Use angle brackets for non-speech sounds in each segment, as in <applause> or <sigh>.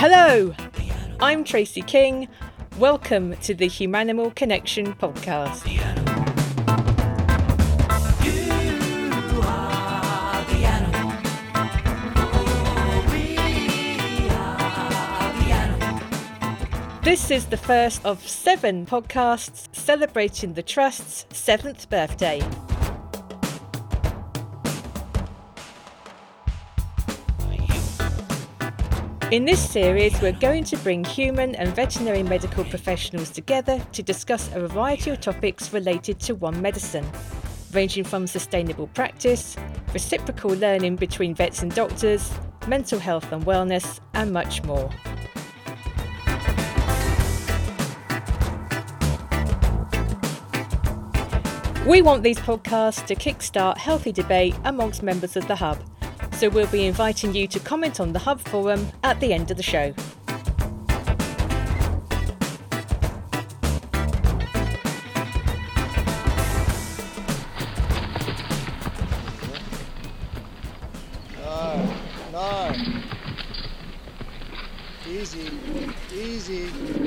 Hello, I'm Tracy King. Welcome to the Humanimal Connection podcast. This is the first of seven podcasts celebrating the Trust's seventh birthday. In this series, we're going to bring human and veterinary medical professionals together to discuss a variety of topics related to One Medicine, ranging from sustainable practice, reciprocal learning between vets and doctors, mental health and wellness, and much more. We want these podcasts to kickstart healthy debate amongst members of the Hub so we'll be inviting you to comment on the Hub Forum at the end of the show. No, no. Easy, easy.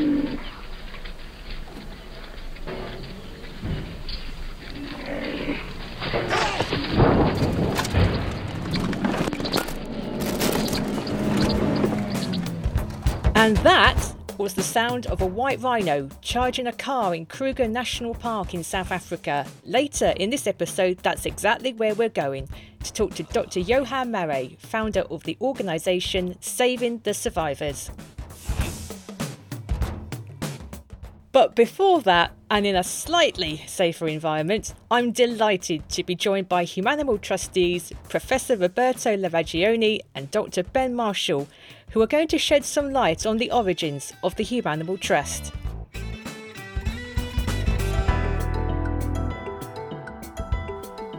And that was the sound of a white rhino charging a car in Kruger National Park in South Africa. Later in this episode, that's exactly where we're going to talk to Dr. Johan Marais, founder of the organisation Saving the Survivors. But before that, and in a slightly safer environment, I'm delighted to be joined by Humanimal trustees Professor Roberto La Ragione and Dr. Ben Marshall, who are going to shed some light on the origins of the Humanimal Trust.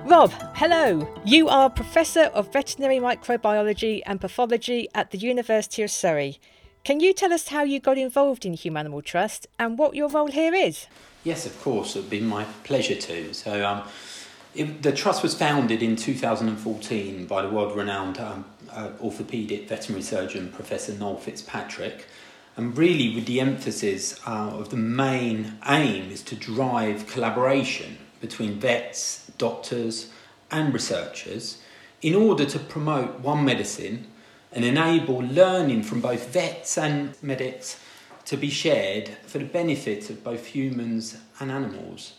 Rob, hello. You are Professor of Veterinary Microbiology and Pathology at the University of Surrey. Can you tell us how you got involved in Humanimal Trust and what your role here is? Yes, of course. It would be my pleasure to. So, um, it, the trust was founded in 2014 by the world renowned um, uh, orthopaedic veterinary surgeon Professor Noel Fitzpatrick. And really, with the emphasis uh, of the main aim is to drive collaboration between vets, doctors, and researchers in order to promote one medicine and enable learning from both vets and medics to be shared for the benefit of both humans and animals.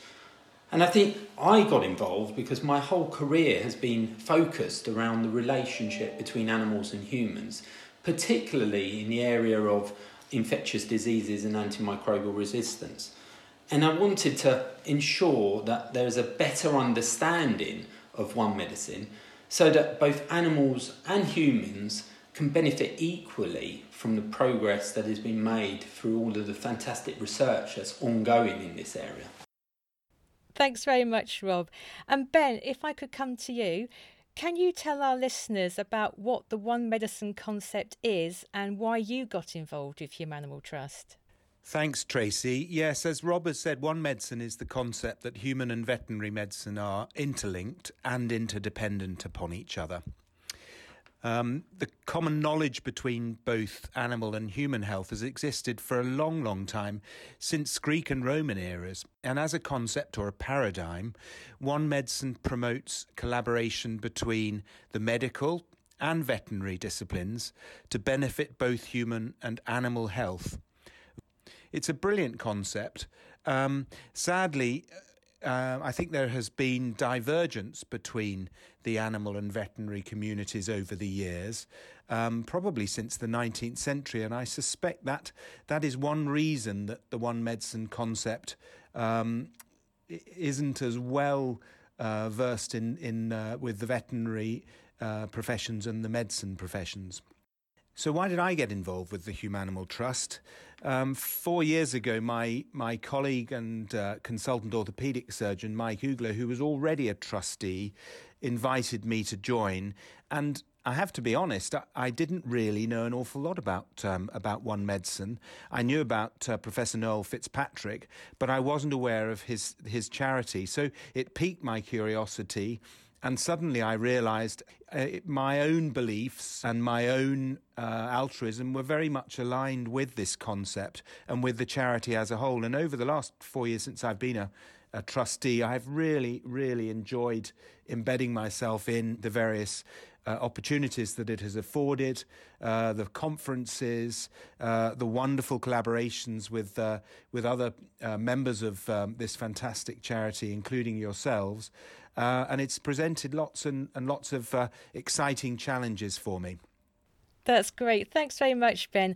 And I think I got involved because my whole career has been focused around the relationship between animals and humans, particularly in the area of infectious diseases and antimicrobial resistance. And I wanted to ensure that there is a better understanding of one medicine so that both animals and humans can benefit equally from the progress that has been made through all of the fantastic research that's ongoing in this area. Thanks very much, Rob. And Ben, if I could come to you, can you tell our listeners about what the One Medicine concept is and why you got involved with Humanimal Trust? Thanks, Tracy. Yes, as Rob has said, One Medicine is the concept that human and veterinary medicine are interlinked and interdependent upon each other. Um, the common knowledge between both animal and human health has existed for a long, long time, since Greek and Roman eras. And as a concept or a paradigm, One Medicine promotes collaboration between the medical and veterinary disciplines to benefit both human and animal health. It's a brilliant concept. Um, sadly, uh, I think there has been divergence between the animal and veterinary communities over the years, um, probably since the 19th century, and I suspect that that is one reason that the one medicine concept um, isn't as well uh, versed in in uh, with the veterinary uh, professions and the medicine professions. So, why did I get involved with the Humanimal Trust? Um, four years ago, my, my colleague and uh, consultant orthopedic surgeon, Mike Ugler, who was already a trustee, invited me to join. And I have to be honest, I, I didn't really know an awful lot about, um, about One Medicine. I knew about uh, Professor Noel Fitzpatrick, but I wasn't aware of his, his charity. So it piqued my curiosity. And suddenly I realized uh, my own beliefs and my own uh, altruism were very much aligned with this concept and with the charity as a whole. And over the last four years since I've been a, a trustee, I've really, really enjoyed embedding myself in the various uh, opportunities that it has afforded, uh, the conferences, uh, the wonderful collaborations with uh, with other members of um, this fantastic charity, including yourselves, uh, and it's presented lots and, and lots of exciting challenges for me. That's great. Thanks very much, Ben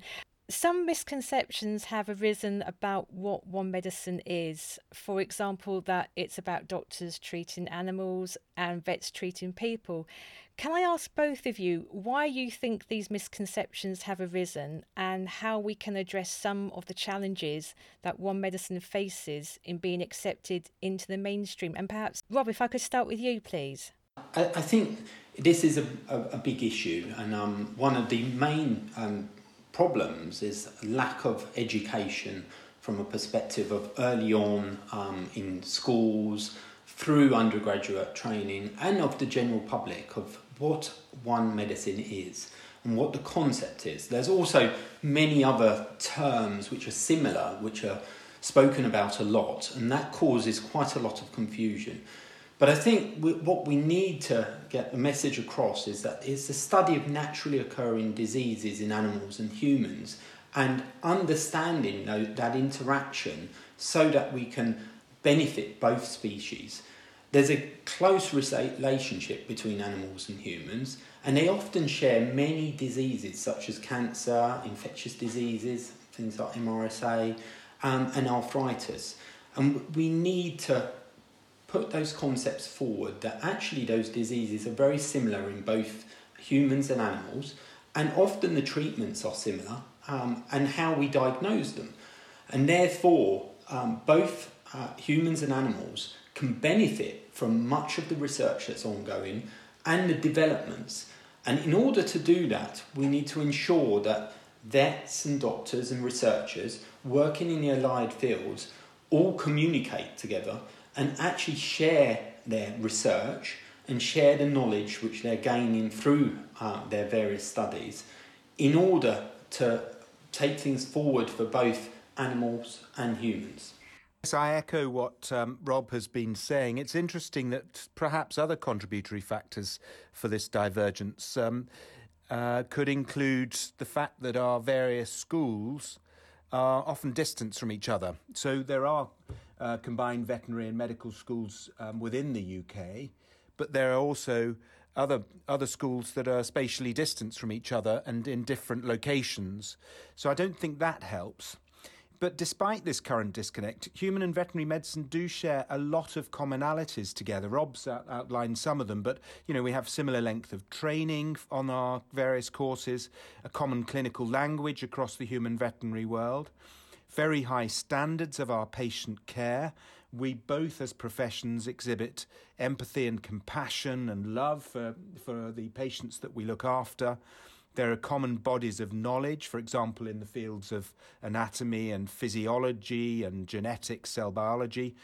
some misconceptions have arisen about what One Medicine is. For example, that it's about doctors treating animals and vets treating people. Can I ask both of you why you think these misconceptions have arisen and how we can address some of the challenges that One Medicine faces in being accepted into the mainstream? And perhaps, Rob, if I could start with you, please. I, I think this is a, a, a big issue, and um, one of the main um, problems is lack of education from a perspective of early on um, in schools, through undergraduate training, and of the general public of what one medicine is and what the concept is. There's also many other terms which are similar, which are spoken about a lot, and that causes quite a lot of confusion. But I think we, what we need to get the message across is that it's the study of naturally occurring diseases in animals and humans and understanding that interaction so that we can benefit both species. There's a close relationship between animals and humans, and they often share many diseases such as cancer, infectious diseases, things like MRSA, um, and arthritis. And we need to put those concepts forward that actually those diseases are very similar in both humans and animals, and often the treatments are similar, um, and how we diagnose them. And therefore, um, both uh, humans and animals can benefit from much of the research that's ongoing and the developments. And in order to do that, we need to ensure that vets and doctors and researchers working in the allied fields all communicate together and actually share their research and share the knowledge which they're gaining through uh, their various studies in order to take things forward for both animals and humans. Yes, I echo what um, Rob has been saying. It's interesting that perhaps other contributory factors for this divergence um, uh, could include the fact that our various schools are often distant from each other. So there are uh, combined veterinary and medical schools um, within the UK, but there are also other other schools that are spatially distanced from each other and in different locations. So I don't think that helps. But despite this current disconnect, human and veterinary medicine do share a lot of commonalities together. Rob's out- outlined some of them, but you know we have similar length of training on our various courses, a common clinical language across the human veterinary world, very high standards of our patient care. We both, as professions, exhibit empathy and compassion and love for, for the patients that we look after. There are common bodies of knowledge, for example, in the fields of anatomy and physiology and genetic cell biology,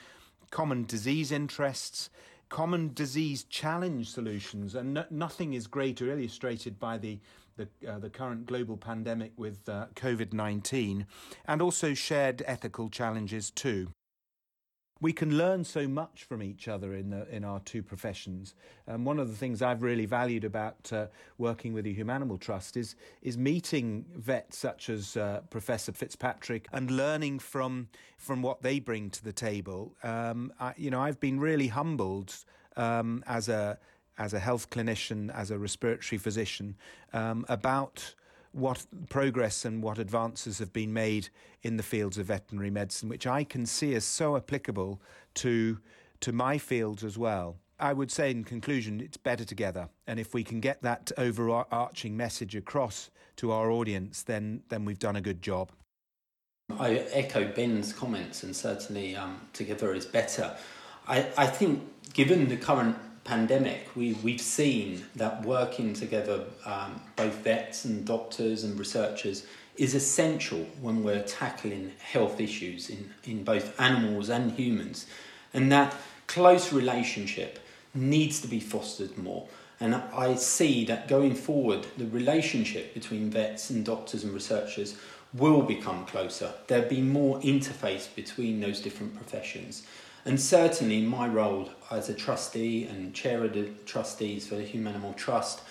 common disease interests, common disease challenge solutions, and no, nothing is greater illustrated by the the, uh, the current global pandemic with uh, COVID 19, and also shared ethical challenges too. We can learn so much from each other in, the, in our two professions. And one of the things I've really valued about uh, working with the Humanimal Trust is, is meeting vets such as uh, Professor Fitzpatrick and learning from, from what they bring to the table. Um, I, you know, I've been really humbled um, as a as a health clinician, as a respiratory physician, um, about what progress and what advances have been made in the fields of veterinary medicine, which I can see as so applicable to to my fields as well. I would say, in conclusion, it's better together, and if we can get that overarching message across to our audience, then then we've done a good job. I echo Ben's comments, and certainly um, together is better. I, I think, given the current pandemic, we, we've seen that working together, um, both vets and doctors and researchers, is essential when we're tackling health issues in, in both animals and humans. And that close relationship needs to be fostered more. And I see that going forward, the relationship between vets and doctors and researchers will become closer. There'll be more interface between those different professions. And certainly, my role as a trustee and chair of the trustees for the Humanimal Trust,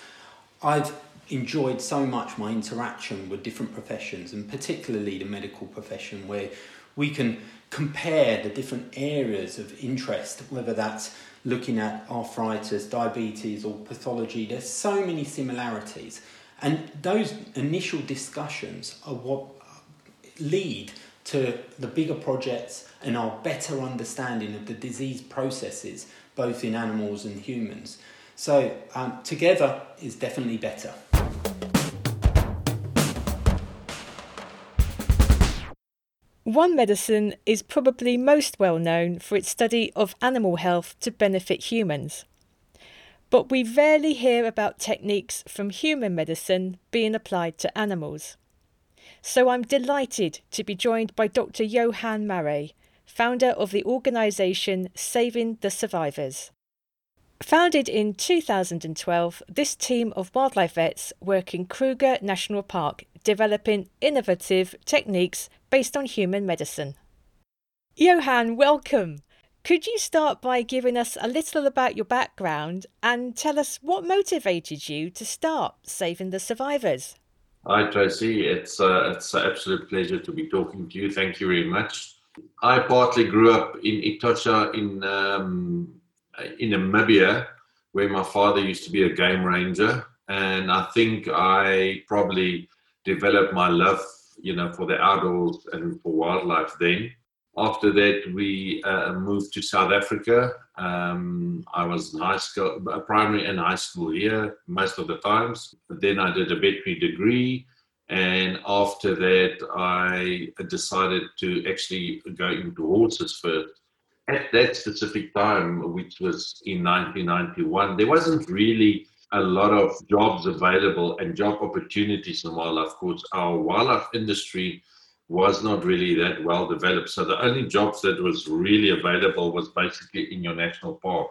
I've enjoyed so much my interaction with different professions, and particularly the medical profession, where we can compare the different areas of interest, whether that's looking at arthritis, diabetes, or pathology. There's so many similarities. And those initial discussions are what lead to the bigger projects and our better understanding of the disease processes, both in animals and humans. So, um, together is definitely better. One Medicine is probably most well known for its study of animal health to benefit humans. But we rarely hear about techniques from human medicine being applied to animals. So I'm delighted to be joined by Dr. Johan Marais, founder of the organisation Saving the Survivors. Founded in 2012, this team of wildlife vets work in Kruger National Park developing innovative techniques based on human medicine. Johan, welcome. Could you start by giving us a little about your background and tell us what motivated you to start Saving the Survivors? Hi, Tracy. It's, uh, it's an absolute pleasure to be talking to you. Thank you very much. I partly grew up in Etosha in, um, in Namibia, where my father used to be a game ranger. And I think I probably developed my love, you know, for the outdoors and for wildlife then. After that, we uh, moved to South Africa. Um, I was in high school, uh, primary and high school here most of the times. But then I did a veterinary degree. And after that, I decided to actually go into horses first. At that specific time, which was in 1991, there wasn't really a lot of jobs available and job opportunities in wildlife. Of course, our wildlife industry was not really that well developed. So the only jobs that was really available was basically in your national park.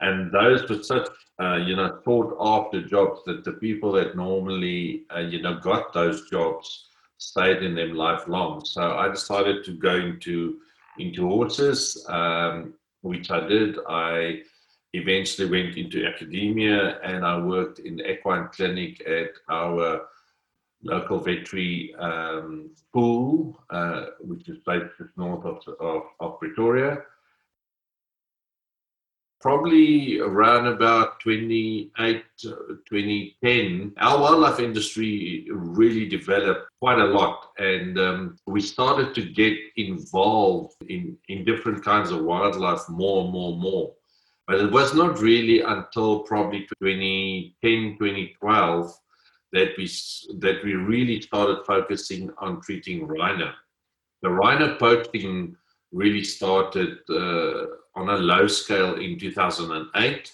And those were such, uh, you know, sought after jobs that the people that normally, uh, you know, got those jobs stayed in them lifelong. So I decided to go into into horses, um, which I did. I eventually went into academia and I worked in the equine clinic at our local veterinary um, pool, uh, which is based just north of, of, of, Pretoria. Probably around about 28, 2010, our wildlife industry really developed quite a lot. And um, we started to get involved in, in different kinds of wildlife more and more and more. But it was not really until probably 2010, 2012 that we that we really started focusing on treating rhino. The rhino poaching really started uh, on a low scale in 2008,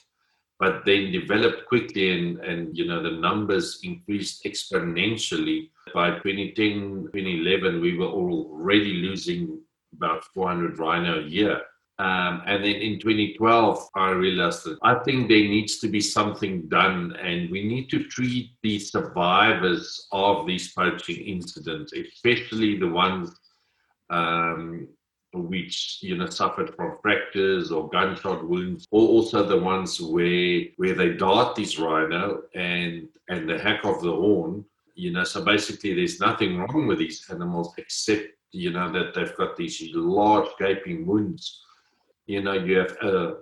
but then developed quickly, and, and you know the numbers increased exponentially. By 2010, 2011, we were already losing about 400 rhino a year. Um, and then in 2012, I realized that I think there needs to be something done, and we need to treat the survivors of these poaching incidents, especially the ones um, which you know suffered from fractures or gunshot wounds, or also the ones where where they dart these rhino and and the hack of the horn. You know, so basically, there's nothing wrong with these animals except you know that they've got these large gaping wounds you know, you have uh,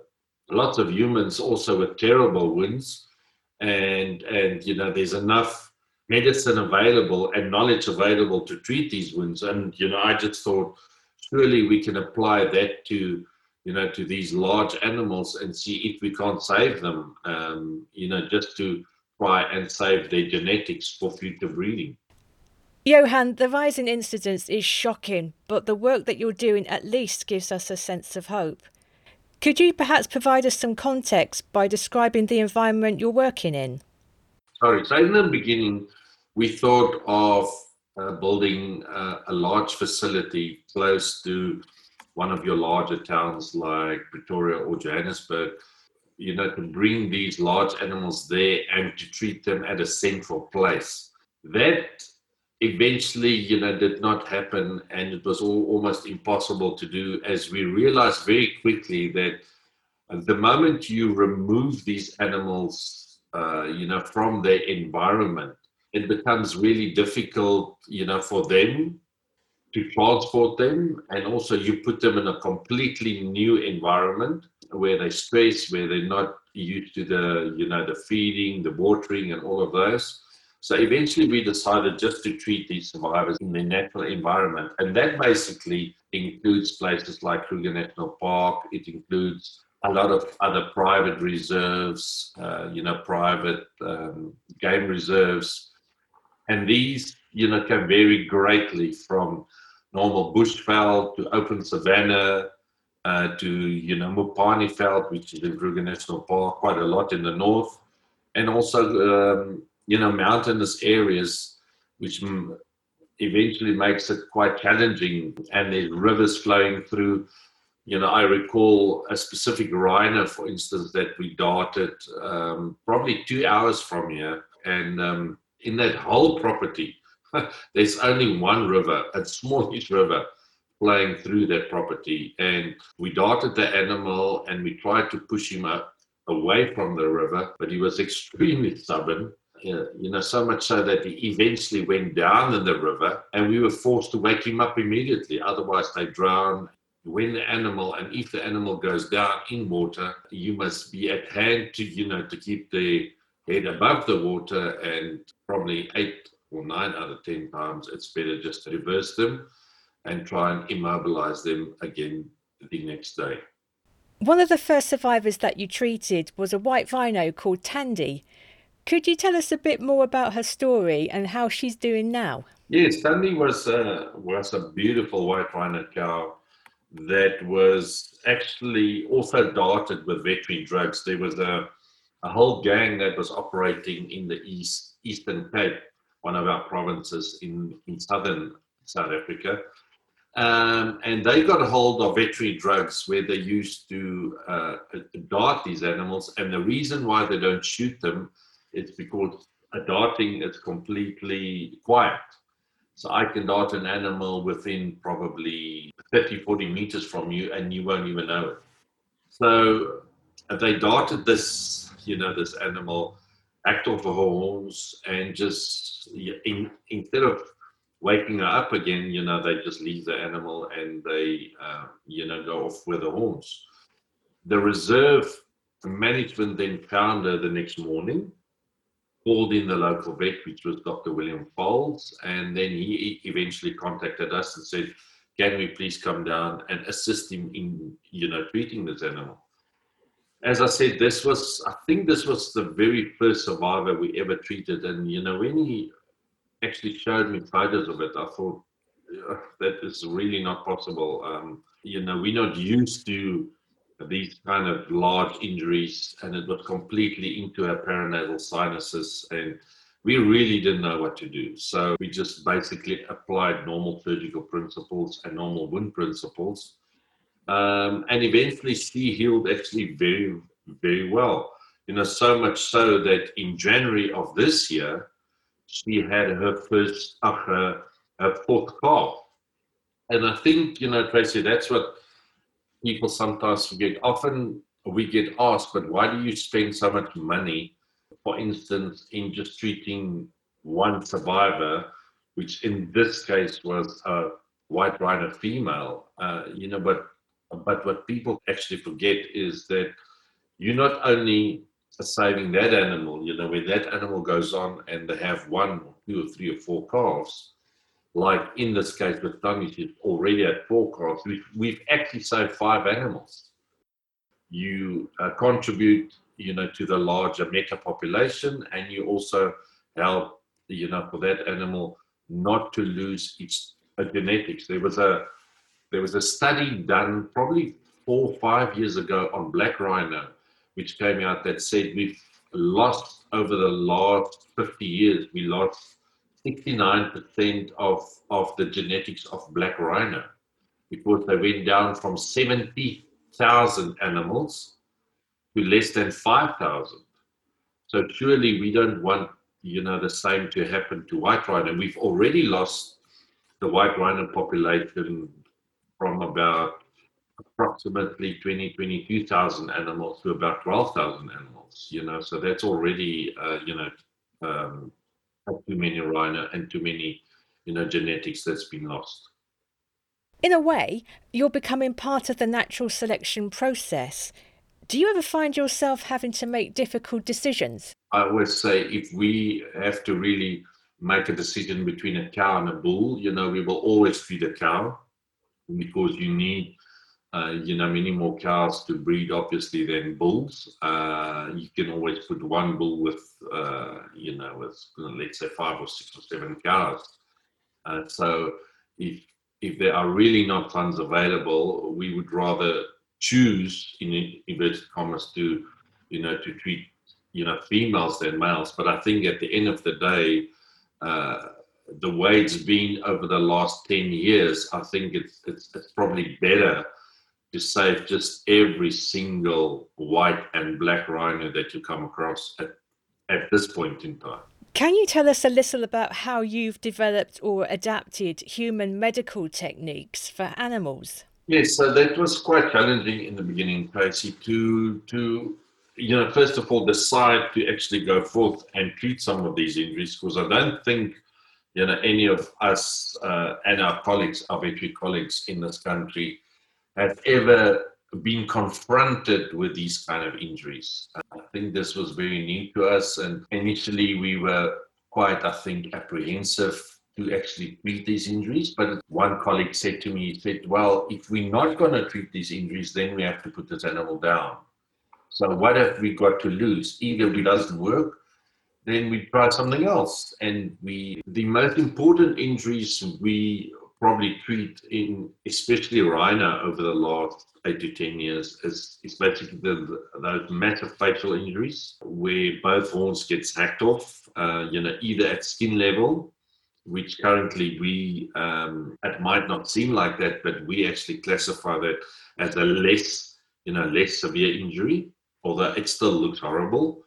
lots of humans also with terrible wounds, and and you know, there's enough medicine available and knowledge available to treat these wounds. And you know, I just thought surely we can apply that to you know to these large animals and see if we can't save them. Um, you know, just to try and save their genetics for future breeding. Johan, the rise in incidents is shocking, but the work that you're doing at least gives us a sense of hope. Could you perhaps provide us some context by describing the environment you're working in? Sorry, so in the beginning, we thought of uh, building uh, a large facility close to one of your larger towns like Pretoria or Johannesburg you know, to bring these large animals there and to treat them at a central place. That eventually, you know, did not happen, and it was all, almost impossible to do. As we realized very quickly that the moment you remove these animals, uh, you know, from their environment, it becomes really difficult, you know, for them to transport them, and also you put them in a completely new environment where they stress, where they're not used to the, you know, the feeding, the watering, and all of those. So eventually, we decided just to treat these survivors in their natural environment, and that basically includes places like Kruger National Park. It includes a lot of other private reserves, uh, you know, private um, game reserves, and these, you know, can vary greatly from normal bushveld to open savanna uh, to you know Mopani Veld, which is in Kruger National Park, quite a lot in the north, and also um, you know mountainous areas, which m- eventually makes it quite challenging. And there's rivers flowing through. You know, I recall a specific rhino, for instance, that we darted um, probably two hours from here, and um, in that whole property, <laughs> there's only one river, a smallish <laughs> river, playing through that property. And we darted the animal and we tried to push him up away from the river, but he was extremely stubborn. Uh, you know, so much so that he eventually went down in the river and we were forced to wake him up immediately. Otherwise, they drown. When the animal, and if the animal goes down in water, you must be at hand to, you know, to keep the head above the water and probably eight or nine out of 10 times, it's better just to reverse them and try and immobilize them again the next day. One of the first survivors that you treated was a white rhino called Tandy. Could you tell us a bit more about her story and how she's doing now? Yes, Tandy was uh, was a beautiful white rhino cow that was actually also darted with veterinary drugs. There was a, a whole gang that was operating in the east Eastern Cape, one of our provinces in, in southern South Africa, um, and they got a hold of veterinary drugs where they used to uh, dart these animals. And the reason why they don't shoot them is because a darting is completely quiet. So I can dart an animal within probably 30, 40 meters from you and you won't even know it. So they darted this, you know, this animal, act the horns and just in, instead of waking her up again, you know, they just leave the animal and they, uh, you know, go off with the horns. The reserve management then found her the next morning, called in the local vet, which was Dr. William Fowlds, and then he eventually contacted us and said, can we please come down and assist him in, you know, treating this animal? As I said, this was, I think this was the very first survivor we ever treated. And, you know, when he actually showed me photos of it, I thought that is really not possible. Um, you know, we're not used to these kind of large injuries, and it was completely into her paranasal sinuses, and we really didn't know what to do. So we just basically applied normal surgical principles and normal wound principles. Um, and eventually she healed actually very, very well. You know, so much so that in January of this year, she had her first, uh, her, her fourth calf. And I think, you know, Tracy, that's what people sometimes forget. Often we get asked, but why do you spend so much money, for instance, in just treating one survivor, which in this case was a white rhino female? Uh, you know, but but what people actually forget is that you're not only saving that animal, you know, when that animal goes on and they have one, or two, or three, or four calves, like in this case with Tommy, she's already at four calves, we've, we've actually saved five animals. You uh, contribute, you know, to the larger meta population, and you also help, you know, for that animal not to lose its uh, genetics. There was a there was a study done probably four or five years ago on black rhino which came out that said we've lost over the last 50 years, we lost 69% of, of the genetics of black rhino because they went down from 70,000 animals to less than 5,000. So surely we don't want, you know, the same to happen to white rhino. We've already lost the white rhino population from about approximately 20, 22,000 animals to about 12,000 animals, you know, so that's already, uh, you know, um, too many rhino and too many, you know, genetics that's been lost. In a way, you're becoming part of the natural selection process. Do you ever find yourself having to make difficult decisions? I always say if we have to really make a decision between a cow and a bull, you know, we will always feed a cow because you need uh, you know, many more cows to breed, obviously, than bulls. Uh, you can always put one bull with, uh, you know, with let's say five or six or seven cows. Uh, so if if there are really not funds available, we would rather choose, in inverted commas, to you know to treat you know females than males. But I think at the end of the day, uh, the way it's been over the last ten years, I think it's it's, it's probably better to save just every single white and black rhino that you come across at, at this point in time. Can you tell us a little about how you've developed or adapted human medical techniques for animals? Yes, so that was quite challenging in the beginning, Tracy, to to you know, first of all, decide to actually go forth and treat some of these injuries because I don't think you know any of us uh, and our colleagues, our veterinary colleagues in this country, have ever been confronted with these kind of injuries. I think this was very new to us, and initially we were quite, I think, apprehensive to actually treat these injuries. But one colleague said to me, he said, Well, if we're not going to treat these injuries, then we have to put this animal down. So what have we got to lose? Either it doesn't work, then we try something else. And we the most important injuries we probably treat in especially rhino over the last eight to ten years is, is basically the, those massive facial injuries where both horns gets hacked off, uh, you know, either at skin level, which currently we um, it might not seem like that, but we actually classify that as a less, you know, less severe injury, although it still looks horrible.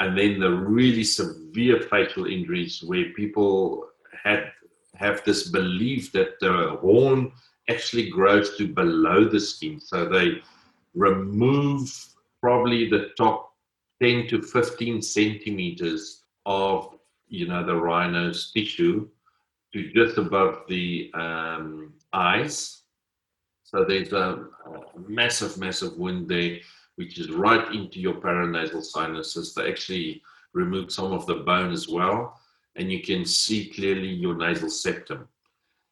And then the really severe facial injuries where people had have this belief that the horn actually grows to below the skin. So they remove probably the top 10 to 15 centimeters of you know the rhino's tissue to just above the um, eyes. So there's a, a, massive, massive wound there, which is right into your paranasal sinuses. They actually remove some of the bone as well and you can see clearly your nasal septum.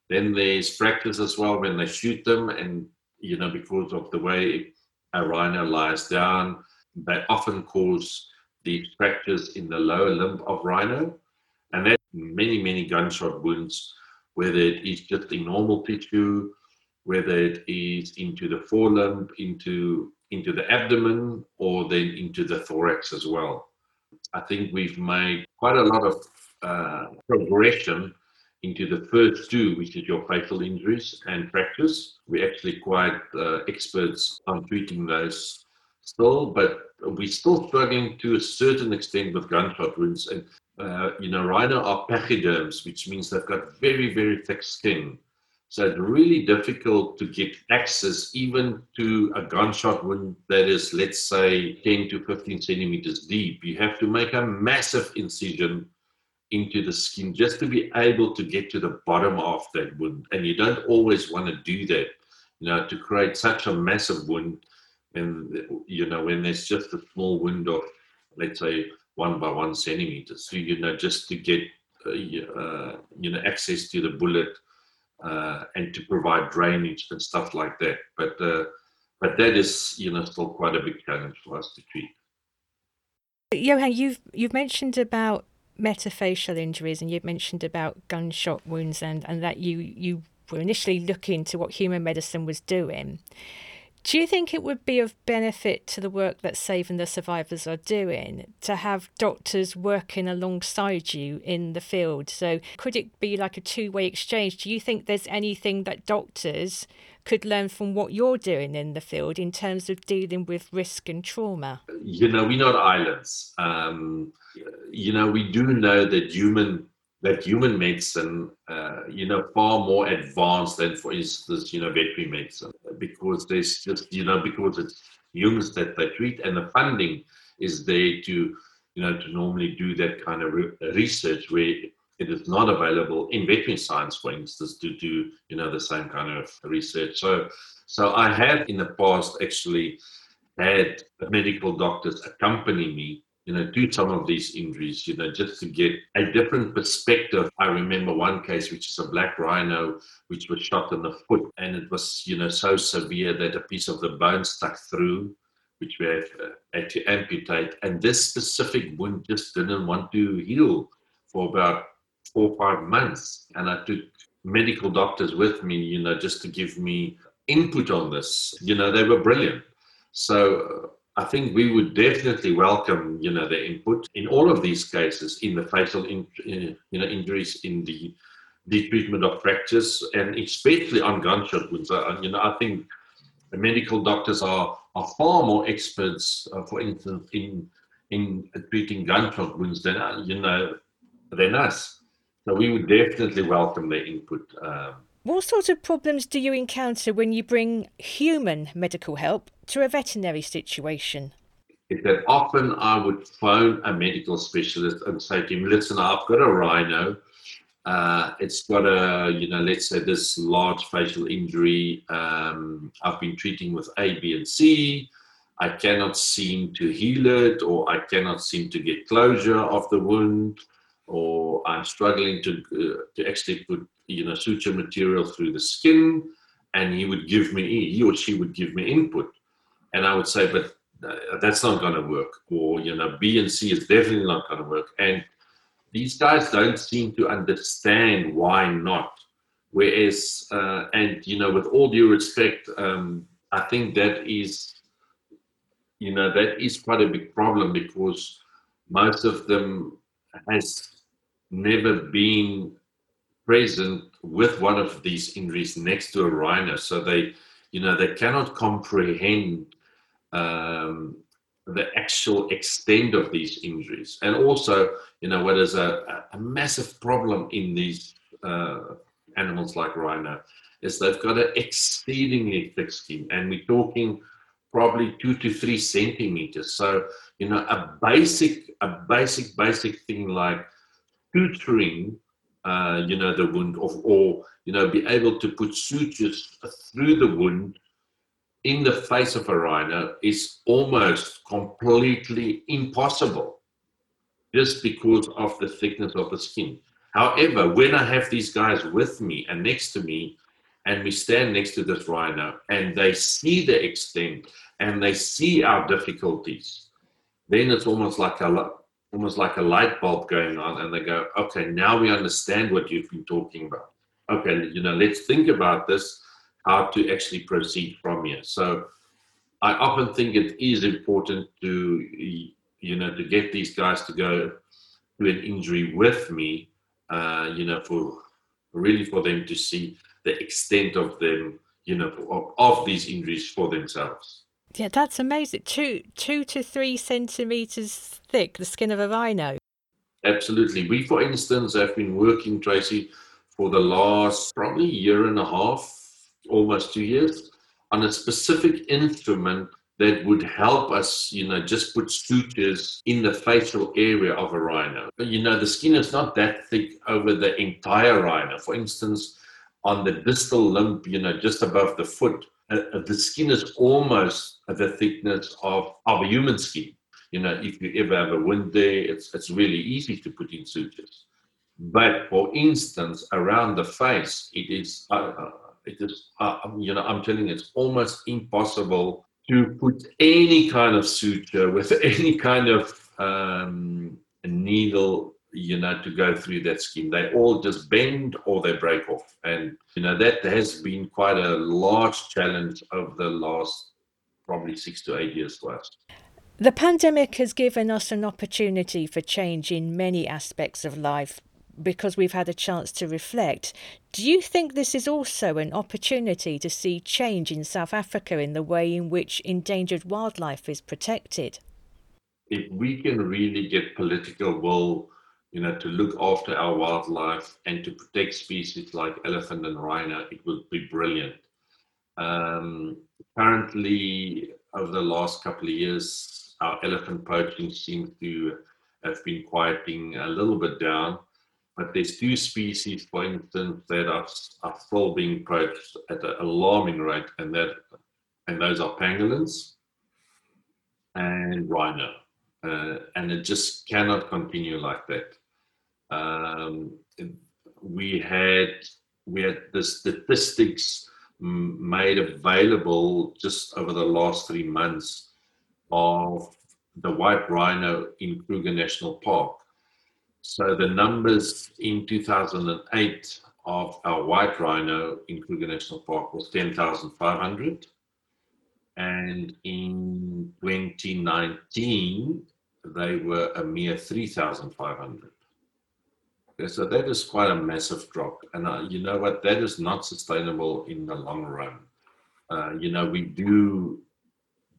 Then there's fractures as well when they shoot them, and you know, because of the way a rhino lies down, they often cause the fractures in the lower limb of rhino, and that many, many gunshot wounds, whether it is just in normal tissue, whether it is into the forelimb, into into the abdomen, or then into the thorax as well. I think we've made quite a lot of uh, progression into the first two, which is your facial injuries and fractures. We're actually quite uh, experts on treating those still, but we're still struggling to a certain extent with gunshot wounds. And, uh, you know, rhino are pachyderms, which means they've got very, very thick skin. So it's really difficult to get access even to a gunshot wound that is, let's say, 10 to 15 centimeters deep. You have to make a massive incision into the skin just to be able to get to the bottom of that wound. And you don't always want to do that, you know, to create such a massive wound. And, you know, when there's just a small wound of, let's say, one by one centimeter. So, you know, just to get, uh, uh, you know, access to the bullet uh, and to provide drainage and stuff like that. But, uh, but that is, you know, still quite a big challenge for us to treat. Johan, you've you've mentioned about metafacial injuries, and you've mentioned about gunshot wounds, and, and that you you were initially looking to what human medicine was doing. Do you think it would be of benefit to the work that Saving the Survivors are doing to have doctors working alongside you in the field? So, could it be like a two way exchange? Do you think there's anything that doctors could learn from what you're doing in the field in terms of dealing with risk and trauma? You know, we're not islands. Um, you know, we do know that human that human medicine, uh, you know, far more advanced than, for instance, you know, veterinary medicine, because there's just, you know, because it's humans that they treat, and the funding is there to, you know, to normally do that kind of re- research where it is not available in veterinary science, for instance, to do, you know, the same kind of research. So, so I have in the past actually had medical doctors accompany me you know, do some of these injuries, you know, just to get a different perspective. I remember one case, which is a black rhino, which was shot in the foot, and it was, you know, so severe that a piece of the bone stuck through, which we uh, had to amputate. And this specific wound just didn't want to heal for about four or five months. And I took medical doctors with me, you know, just to give me input on this. You know, they were brilliant. So I think we would definitely welcome, you know, the input in all of these cases, in the facial, in, you know, injuries, in the the treatment of fractures, and especially on gunshot wounds. Uh, you know, I think the medical doctors are are far more experts, uh, for instance, in in treating gunshot wounds than uh, you know than us. So we would definitely welcome their input. Um, what sort of problems do you encounter when you bring human medical help to a veterinary situation? Is that often I would phone a medical specialist and say to him, listen, I've got a rhino. Uh, it's got a, you know, let's say this large facial injury. Um, I've been treating with A, B, and C. I cannot seem to heal it, or I cannot seem to get closure of the wound, or I'm struggling to uh, to actually put you know suture material through the skin and he would give me he or she would give me input. And i would say but uh, that's not going to work or you know b and c is definitely not going to work. And these guys don't seem to understand why not. Whereas uh, and you know with all due respect um, i think that is you know that is quite a big problem because most of them has never been present with one of these injuries next to a rhino. So they, you know, they cannot comprehend um, the actual extent of these injuries. And also, you know, what is a, a massive problem in these uh, animals like rhino is they've got an exceedingly thick skin, and we're talking probably two to three centimeters. So, you know, a basic, a basic, basic thing like suturing uh, you know, the wound, or, or, you know, be able to put sutures through the wound in the face of a rhino is almost completely impossible just because of the thickness of the skin. However, when I have these guys with me and next to me, and we stand next to this rhino, and they see the extent and they see our difficulties, then it's almost like a almost like a light bulb going on and they go okay now we understand what you've been talking about. Okay you know let's think about this how to actually proceed from here. So i often think it is important to you know to get these guys to go to an injury with me uh, you know for really for them to see the extent of them you know of, of these injuries for themselves yeah, that's amazing. Two two to three centimeters thick, the skin of a rhino. Absolutely. We, for instance, have been working, Tracy, for the last probably year and a half, almost two years, on a specific instrument that would help us, you know, just put sutures in the facial area of a rhino. You know, the skin is not that thick over the entire rhino. For instance, on the distal limb, you know, just above the foot, uh, uh, the skin is almost the thickness of, of a human skin. You know, if you ever have a wound there, it's, it's really easy to put in sutures. But for instance, around the face, it is, uh, uh it is, uh, um, you know, I'm telling you, it's almost impossible to put any kind of suture with <laughs> any kind of um, needle you know, to go through that scheme. They all just bend or they break off. And, you know, that has been quite a large challenge over the last probably six to eight years for us. The pandemic has given us an opportunity for change in many aspects of life because we've had a chance to reflect. Do you think this is also an opportunity to see change in South Africa in the way in which endangered wildlife is protected? If we can really get political will, you know, to look after our wildlife and to protect species like elephant and rhino, it would be brilliant. Um, currently, over the last couple of years, our elephant poaching seems to have been quieting a little bit down. But there's two species, for instance, that are, are still being poached at an alarming rate, and that and those are pangolins and rhino. Uh, and it just cannot continue like that. Um, we had we had the statistics made available just over the last three months of the white rhino in Kruger National Park. So the numbers in 2008 of our white rhino in Kruger National Park was 10,500. And in 2019, they were a mere 3,500. Okay, so that is quite a massive drop. And uh, you know what? That is not sustainable in the long run. Uh, you know, we do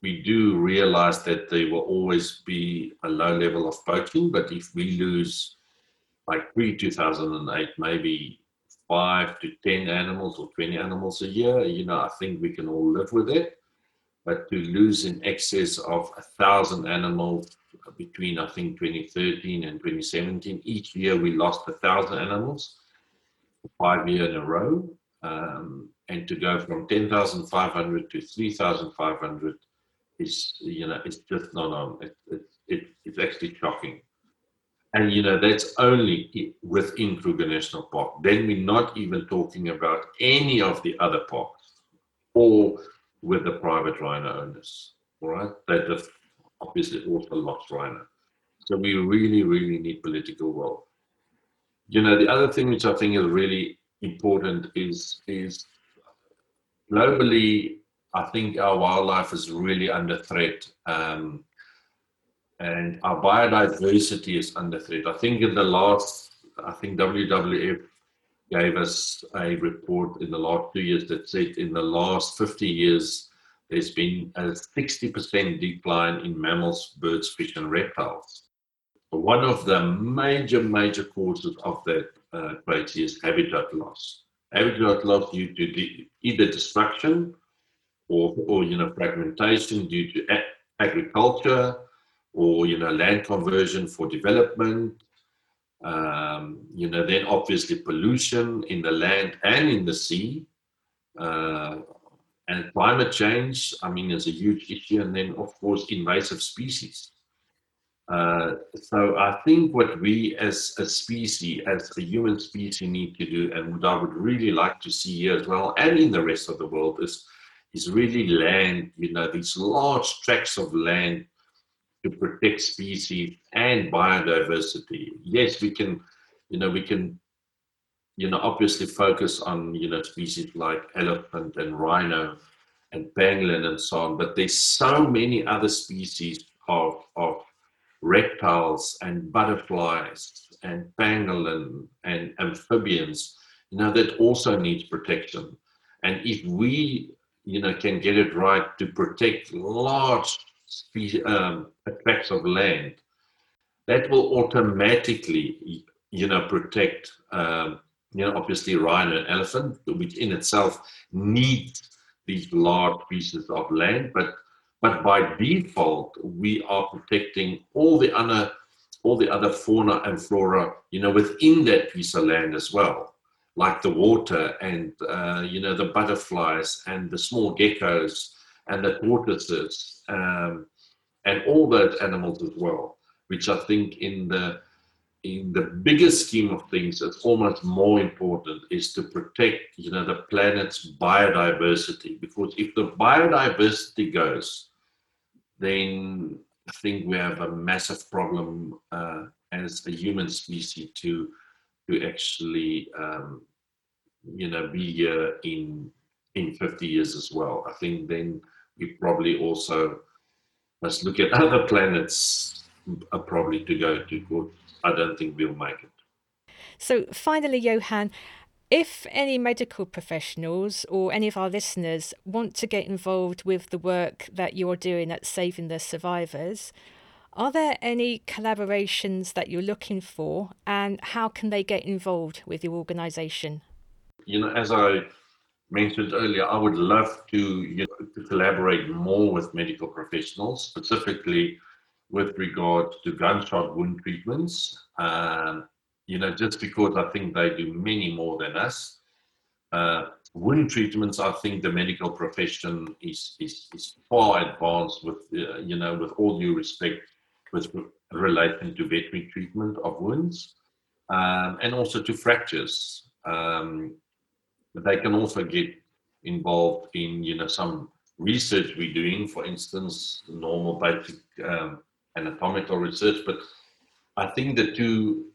we do realize that there will always be a low level of poaching, but if we lose like pre 2008, maybe five to 10 animals or 20 animals a year, you know, I think we can all live with it. But to lose in excess of a thousand animals between, I think, 2013 and 2017, each year we lost a thousand animals, five years in a row. Um, and to go from 10,500 to 3,500 is you know it's just not on. It, it, it, it's actually shocking. And you know that's only within Kruger National Park. Then we're not even talking about any of the other parks or with the private rhino owners. All right, they just obviously also lost rhino. So we really, really need political will. You know, the other thing which I think is really important is is globally I think our wildlife is really under threat. Um, and our biodiversity is under threat. I think in the last, I think WWF gave us a report in the last two years that said in the last 50 years, there's been a 60% decline in mammals, birds, fish, and reptiles. One of the major, major causes of that uh, is habitat loss. Habitat loss due to the, either destruction or, or you know, fragmentation due to a- agriculture or, you know, land conversion for development. Um, you know, then obviously pollution in the land and in the sea. Uh, and climate change, I mean, is a huge issue. And then, of course, invasive species. Uh, so I think what we as a species, as a human species, need to do, and what I would really like to see here as well, and in the rest of the world, is is really land, you know, these large tracts of land to protect species and biodiversity. Yes, we can, you know, we can, you know, obviously focus on, you know, species like elephant and rhino and pangolin and so on, but there's so many other species of, of reptiles and butterflies and pangolin and amphibians, you know, that also needs protection. And if we you know, can get it right to protect large um, tracts of land, that will automatically, you know, protect, um, you know, obviously rhino and elephant, which in itself need these large pieces of land, but but by default, we are protecting all the other all the other fauna and flora, you know, within that piece of land as well like the water and uh, you know the butterflies and the small geckos and the tortoises um, and all those animals as well which i think in the in the bigger scheme of things it's almost more important is to protect you know the planet's biodiversity because if the biodiversity goes then i think we have a massive problem uh, as a human species to to actually um, you know be here in in 50 years as well. I think then we probably also must look at <laughs> other planets uh, probably to go to. But I don't think we'll make it. So finally, Johan, if any medical professionals or any of our listeners want to get involved with the work that you're doing at Saving the Survivors, are there any collaborations that you're looking for and how can they get involved with your organisation? You know, as I mentioned earlier, I would love to, you know, to collaborate more with medical professionals, specifically with regard to gunshot wound treatments. Um, you know, just because I think they do many more than us. Uh, wound treatments, I think the medical profession is is, is far advanced with, uh, you know, with all due respect, with relation to veterinary treatment of wounds, um, and also to fractures. Um, they can also get involved in, you know, some research we're doing, for instance, normal basic um, anatomical research. But I think the two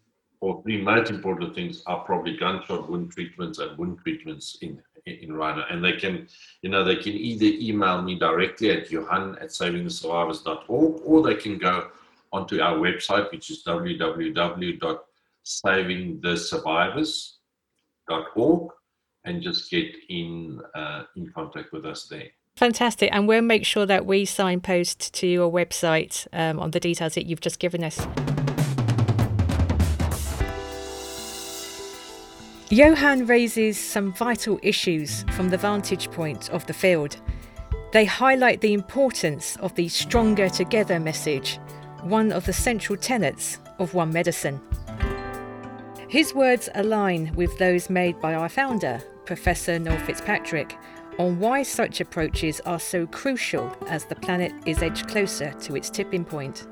or three most important things are probably gunshot wound treatments and wound treatments in in Rhino. And they can, you know, they can either email me directly at johan at savingthesurvivors.org or they can go onto our website, which is www.savingthesurvivors.org and just get in uh, in contact with us there. Fantastic. And we'll make sure that we signpost to your website um, on the details that you've just given us. Johan raises some vital issues from the vantage point of the field. They highlight the importance of the Stronger Together message, one of the central tenets of One Medicine. His words align with those made by our founder, Professor Noel Fitzpatrick, on why such approaches are so crucial as the planet is edged closer to its tipping point.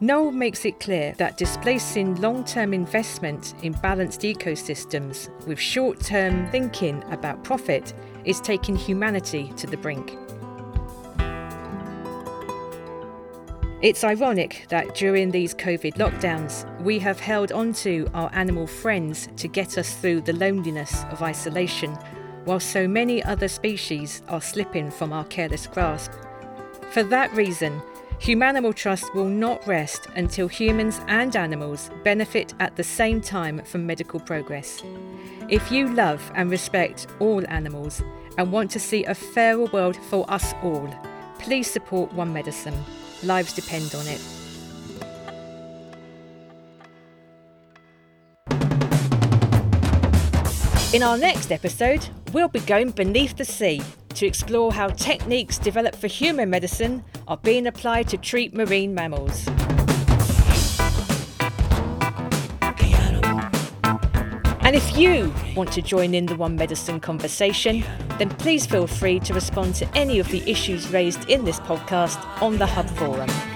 Noel makes it clear that displacing long term investment in balanced ecosystems with short term thinking about profit is taking humanity to the brink. It's ironic that during these COVID lockdowns, we have held onto our animal friends to get us through the loneliness of isolation, while so many other species are slipping from our careless grasp. For that reason, Humanimal Trust will not rest until humans and animals benefit at the same time from medical progress. If you love and respect all animals and want to see a fairer world for us all, please support One Medicine. Lives depend on it. In our next episode, we'll be going beneath the sea to explore how techniques developed for human medicine are being applied to treat marine mammals. And if you want to join in the One Medicine conversation, then please feel free to respond to any of the issues raised in this podcast on the Hub Forum.